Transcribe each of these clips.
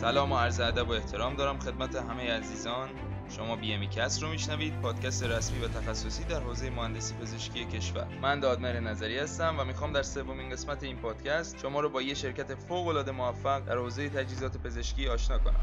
سلام و عرض ادب و احترام دارم خدمت همه عزیزان. شما بی امی رو میشنوید. پادکست رسمی و تخصصی در حوزه مهندسی پزشکی کشور. من دادمر نظری هستم و می‌خوام در سومین قسمت این پادکست شما رو با یه شرکت فوق العاده موفق در حوزه تجهیزات پزشکی آشنا کنم.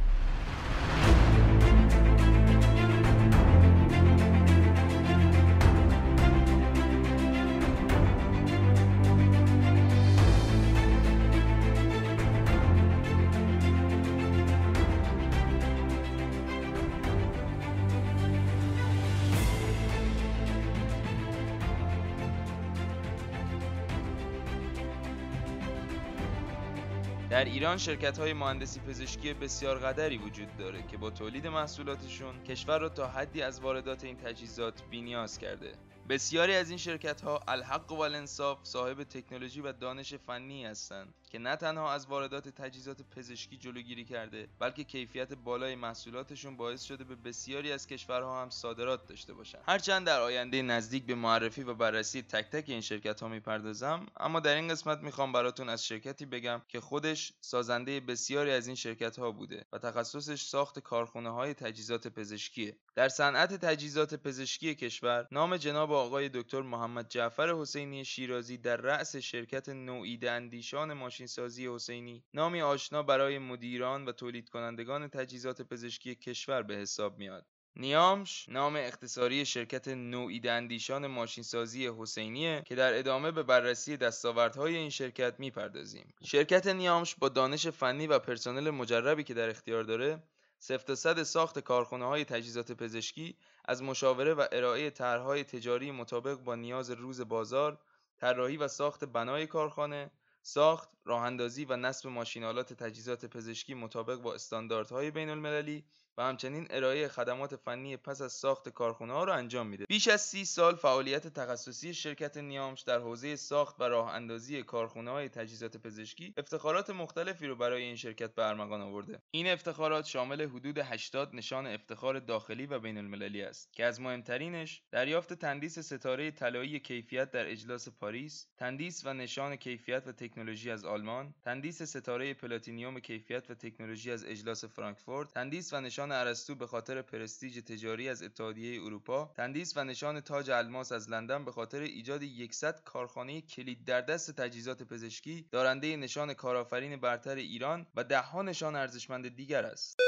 در ایران شرکت های مهندسی پزشکی بسیار قدری وجود داره که با تولید محصولاتشون کشور را تا حدی از واردات این تجهیزات بینیاز کرده. بسیاری از این شرکت ها الحق و الانصاف صاحب تکنولوژی و دانش فنی هستند که نه تنها از واردات تجهیزات پزشکی جلوگیری کرده بلکه کیفیت بالای محصولاتشون باعث شده به بسیاری از کشورها هم صادرات داشته باشند هرچند در آینده نزدیک به معرفی و بررسی تک تک این شرکت ها می‌پردازم اما در این قسمت می‌خوام براتون از شرکتی بگم که خودش سازنده بسیاری از این شرکت ها بوده و تخصصش ساخت کارخونه های تجهیزات پزشکیه. در صنعت تجهیزات پزشکی کشور نام جناب آقای دکتر محمد جعفر حسینی شیرازی در رأس شرکت نوعید اندیشان ماشینسازی حسینی نامی آشنا برای مدیران و تولید کنندگان تجهیزات پزشکی کشور به حساب میاد. نیامش نام اختصاری شرکت نوعید اندیشان ماشینسازی حسینیه که در ادامه به بررسی دستاوردهای این شرکت می‌پردازیم. شرکت نیامش با دانش فنی و پرسنل مجربی که در اختیار داره سفت صد ساخت کارخونه های تجهیزات پزشکی از مشاوره و ارائه طرحهای تجاری مطابق با نیاز روز بازار، طراحی و ساخت بنای کارخانه، ساخت، راهاندازی و نصب ماشین‌آلات تجهیزات پزشکی مطابق با استانداردهای بین المللی و همچنین ارائه خدمات فنی پس از ساخت کارخونه ها را انجام میده. بیش از سی سال فعالیت تخصصی شرکت نیامش در حوزه ساخت و راه اندازی کارخونه های تجهیزات پزشکی افتخارات مختلفی رو برای این شرکت به ارمغان آورده. این افتخارات شامل حدود 80 نشان افتخار داخلی و بین المللی است که از مهمترینش دریافت تندیس ستاره طلایی کیفیت در اجلاس پاریس، تندیس و نشان کیفیت و تکنولوژی از آلمان، تندیس ستاره پلاتینیوم کیفیت و تکنولوژی از اجلاس فرانکفورت، تندیس و نشان نشان ارسطو به خاطر پرستیژ تجاری از اتحادیه اروپا تندیس و نشان تاج الماس از لندن به خاطر ایجاد 100 کارخانه کلید در دست تجهیزات پزشکی دارنده نشان کارآفرین برتر ایران و دهها نشان ارزشمند دیگر است.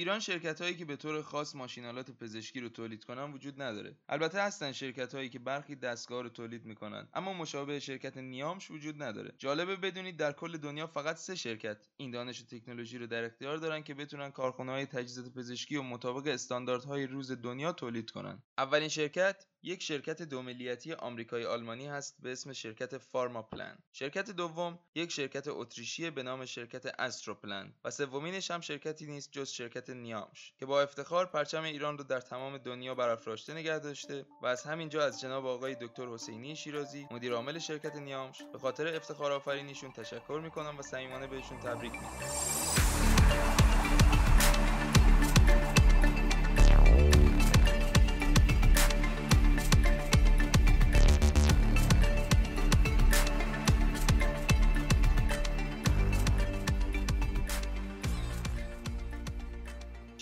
ایران شرکت هایی که به طور خاص ماشینالات پزشکی رو تولید کنن وجود نداره. البته هستن شرکت هایی که برخی دستگاه رو تولید می‌کنن اما مشابه شرکت نیامش وجود نداره. جالبه بدونید در کل دنیا فقط سه شرکت این دانش و تکنولوژی رو در اختیار دارن که بتونن کارخونه های تجهیزات پزشکی و مطابق استانداردهای روز دنیا تولید کنن. اولین شرکت یک شرکت دو ملیتی آمریکایی آلمانی هست به اسم شرکت فارما پلان. شرکت دوم یک شرکت اتریشی به نام شرکت استروپلن و سومینش هم شرکتی نیست جز شرکت نیامش که با افتخار پرچم ایران رو در تمام دنیا برافراشته نگه داشته و از همینجا از جناب آقای دکتر حسینی شیرازی مدیر عامل شرکت نیامش به خاطر افتخار آفرینیشون تشکر می‌کنم و صمیمانه بهشون تبریک میگم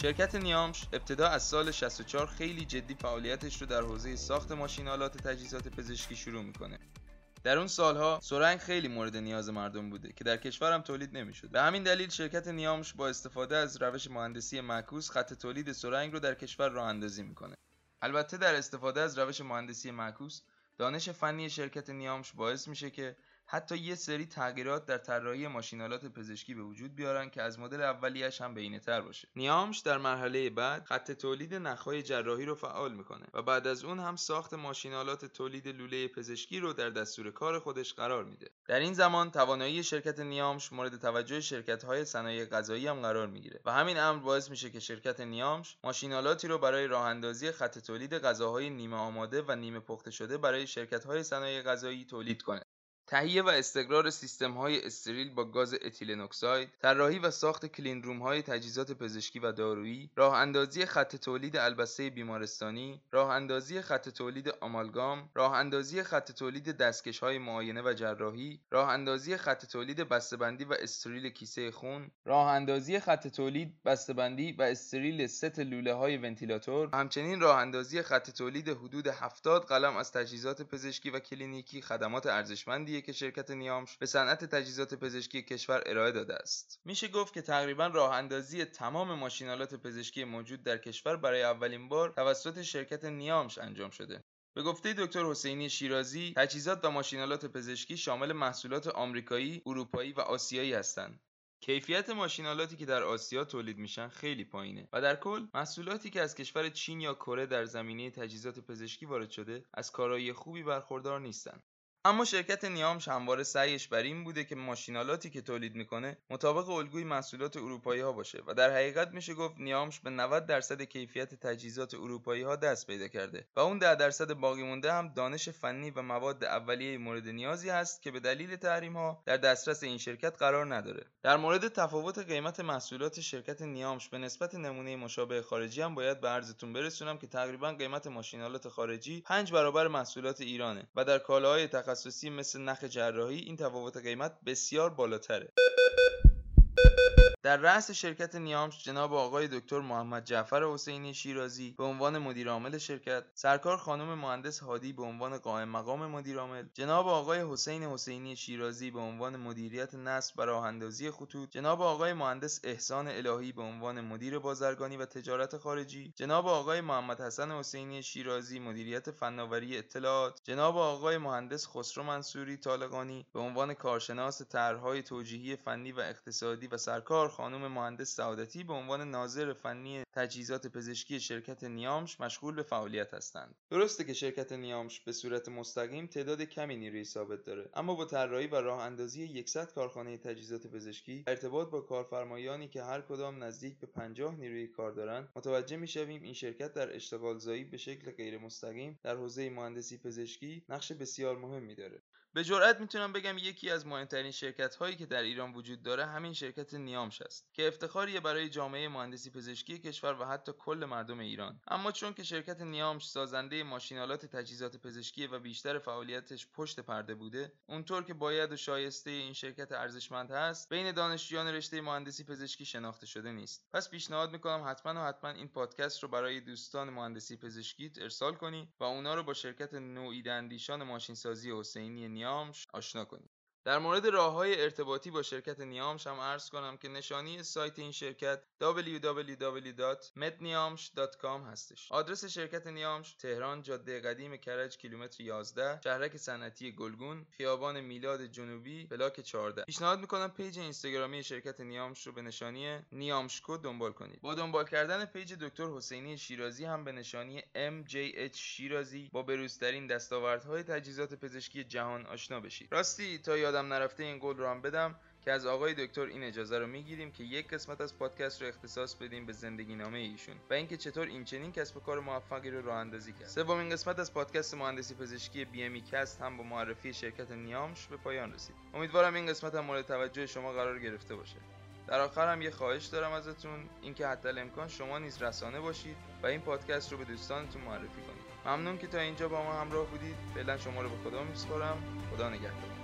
شرکت نیامش ابتدا از سال 64 خیلی جدی فعالیتش رو در حوزه ساخت ماشینالات تجهیزات پزشکی شروع می‌کنه. در اون سالها سرنگ خیلی مورد نیاز مردم بوده که در کشورم تولید نمی‌شد. به همین دلیل شرکت نیامش با استفاده از روش مهندسی معکوس خط تولید سرنگ رو در کشور راه اندازی می‌کنه. البته در استفاده از روش مهندسی معکوس دانش فنی شرکت نیامش باعث میشه که حتی یه سری تغییرات در طراحی ماشینالات پزشکی به وجود بیارن که از مدل اولیش هم بهینه‌تر باشه. نیامش در مرحله بعد خط تولید نخهای جراحی رو فعال می‌کنه و بعد از اون هم ساخت ماشینالات تولید لوله پزشکی رو در دستور کار خودش قرار میده. در این زمان توانایی شرکت نیامش مورد توجه شرکت های صنایع غذایی هم قرار می‌گیره و همین امر باعث میشه که شرکت نیامش ماشینالاتی رو برای راه اندازی خط تولید غذاهای نیمه آماده و نیمه پخته شده برای شرکت های صنایع غذایی تولید کنه. تهیه و استقرار سیستم های استریل با گاز اتیلن اکساید، طراحی و ساخت clean room های تجهیزات پزشکی و دارویی، راه اندازی خط تولید البسه بیمارستانی، راه اندازی خط تولید آمالگام، راه اندازی خط تولید دستکش های معاینه و جراحی، راه اندازی خط تولید بسته‌بندی و استریل کیسه خون، راه اندازی خط تولید، بسته‌بندی و استریل ست لوله های ونتیلاتور، همچنین راه اندازی خط تولید حدود 70 قلم از تجهیزات پزشکی و کلینیکی خدمات ارزشمندی که شرکت نیامش به صنعت تجهیزات پزشکی کشور ارائه داده است. میشه گفت که تقریبا راه اندازی تمام ماشینالات پزشکی موجود در کشور برای اولین بار توسط شرکت نیامش انجام شده. به گفته دکتر حسینی شیرازی تجهیزات و ماشینالات پزشکی شامل محصولات آمریکایی، اروپایی و آسیایی هستند. کیفیت ماشینالاتی که در آسیا تولید میشن خیلی پایینه و در کل محصولاتی که از کشور چین یا کره در زمینه تجهیزات پزشکی وارد شده از کارایی خوبی برخوردار نیستن. اما شرکت نیامش همواره سعیش بر این بوده که ماشینالاتی که تولید می‌کنه مطابق الگوی محصولات اروپایی ها باشه و در حقیقت میشه گفت نیامش به 90 درصد کیفیت تجهیزات اروپایی ها دست پیدا کرده و اون 10 درصد باقی مونده هم دانش فنی و مواد اولیه مورد نیازی هست که به دلیل تحریم ها در دسترس این شرکت قرار نداره. در مورد تفاوت قیمت محصولات شرکت نیامش به نسبت نمونه مشابه خارجی هم باید به عرضتون برسونم که تقریبا قیمت ماشینالات خارجی 5 برابر محصولات ایرانه و در کالاهای تخصصی مثل نخ جراحی این تفاوت قیمت بسیار بالاتره. در رأس شرکت نیامش جناب آقای دکتر محمد جعفر حسینی شیرازی به عنوان مدیرعامل شرکت سرکار خانم مهندس هادی به عنوان قائم مقام مدیرعامل جناب آقای حسین حسینی شیرازی به عنوان مدیریت نصب و راه اندازی خطوط جناب آقای مهندس احسان الهی به عنوان مدیر بازرگانی و تجارت خارجی جناب آقای محمد حسن حسینی شیرازی مدیریت فناوری اطلاعات جناب آقای مهندس خسرو منصوری طالقانی به عنوان کارشناس طرحهای توجیهی فنی و اقتصادی و سرکار خانم مهندس سعادتی به عنوان ناظر فنی تجهیزات پزشکی شرکت نیامش مشغول به فعالیت هستند. درسته که شرکت نیامش به صورت مستقیم تعداد کمی نیروی ثابت داره اما با طراحی و راه اندازی 100 کارخانه تجهیزات پزشکی ارتباط با کارفرمایانی که هر کدام نزدیک به 50 نیروی کار دارند متوجه می‌شویم این شرکت در اشتغال زایی به شکل غیر مستقیم در حوزه مهندسی پزشکی نقش بسیار مهمی داره. به جرئت می‌تونم بگم یکی از مهمترین شرکت هایی که در ایران وجود داره همین شرکت نیامش است که افتخاریه برای جامعه مهندسی پزشکی کشور و حتی کل مردم ایران. اما چون که شرکت نیامش سازنده ماشینالات تجهیزات پزشکی و بیشتر فعالیتش پشت پرده بوده اونطور که باید و شایسته این شرکت ارزشمند هست بین دانشجویان رشته مهندسی پزشکی شناخته شده نیست. پس پیشنهاد می‌کنم حتما و حتما این پادکست رو برای دوستان مهندسی پزشکیت ارسال کنی و اونا رو با شرکت نوید اندیشان ماشینسازی حسینی نیامش آشنا کنید در مورد راه های ارتباطی با شرکت نیامش هم عرض کنم که نشانی سایت این شرکت www.medniamsh.com هستش. آدرس شرکت نیامش تهران جاده قدیم کرج کیلومتر 11 شهرک صنعتی گلگون خیابان میلاد جنوبی پلاک 14 پیشنهاد می‌کنم page اینستاگرامی شرکت نیامش رو به نشانی نیامشکو دنبال کنید. با دنبال کردن page دکتر حسینی شیرازی هم به نشانی MJH شیرازی با بروزترین دستاوردهای تجهیزات پزشکی جهان آشنا بشید. راستی تا یادم نرفته این قول رو هم بدم که از آقای دکتر این اجازه رو می‌گیریم که یک قسمت از پادکست رو اختصاص بدیم به زندگی نامه ایشون و اینکه چطور این چنین کسب کار موفقی رو راه اندازی کرد. سومین قسمت از پادکست مهندسی پزشکی بی ام هم با معرفی شرکت نیامش به پایان رسید. امیدوارم این قسمت هم مورد توجه شما قرار گرفته باشه. در آخر هم یه خواهش دارم ازتون اینکه حتی امکان شما نیز رسانه باشید و این پادکست رو به دوستانتون معرفی کنید. ممنون که تا اینجا با ما همراه بودید. فعلا شما رو به خدا میسپارم. خدا نگهدار.